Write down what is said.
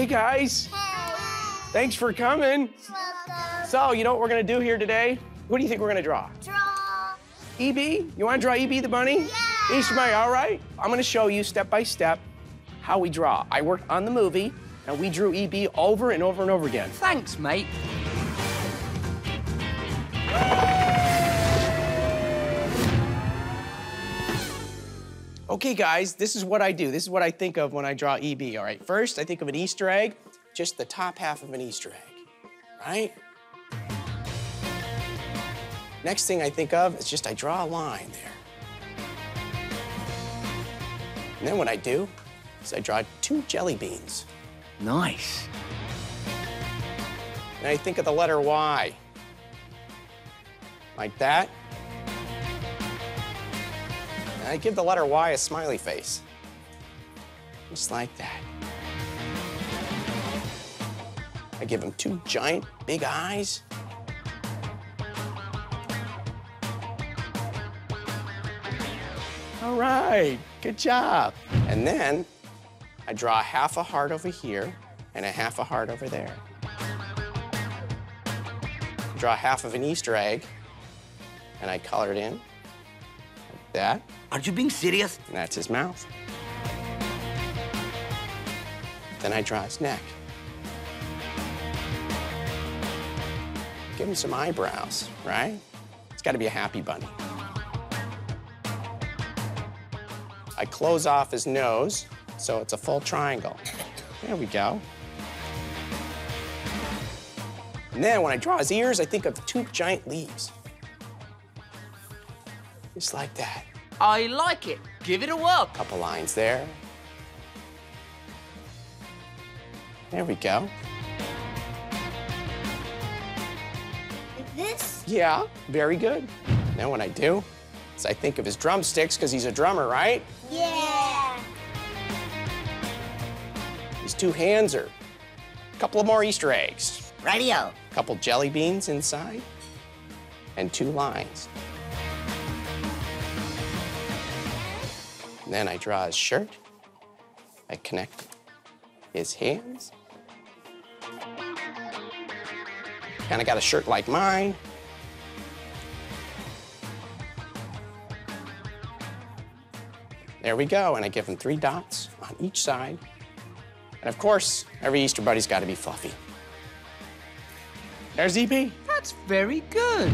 Hey, guys. Thanks for coming. Welcome. So, you know what we're gonna do here today? What do you think we're gonna draw? Draw. EB? You wanna draw EB the bunny? Yeah. Ishmael, all right? I'm gonna show you step by step how we draw. I worked on the movie, and we drew EB over and over and over again. Thanks, mate. Okay, guys, this is what I do. This is what I think of when I draw EB, all right? First, I think of an Easter egg, just the top half of an Easter egg, right? Next thing I think of is just I draw a line there. And then what I do is I draw two jelly beans. Nice. And I think of the letter Y. Like that. I give the letter Y a smiley face. Just like that. I give him two giant big eyes. All right, good job. And then I draw half a heart over here and a half a heart over there. Draw half of an Easter egg, and I color it in that, Are you being serious? that's his mouth. Then I draw his neck. Give him some eyebrows, right? It's got to be a happy bunny. I close off his nose, so it's a full triangle. There we go. And then when I draw his ears, I think of two giant leaves. Just like that. I like it. Give it a whirl. Couple lines there. There we go. Like this? Yeah, very good. Now what I do is I think of his drumsticks because he's a drummer, right? Yeah. His two hands are a couple of more Easter eggs, Radio. a couple jelly beans inside, and two lines. And then I draw his shirt. I connect his hands. Kind of got a shirt like mine. There we go, and I give him three dots on each side. And of course, every Easter bunny's got to be fluffy. There's EB. That's very good.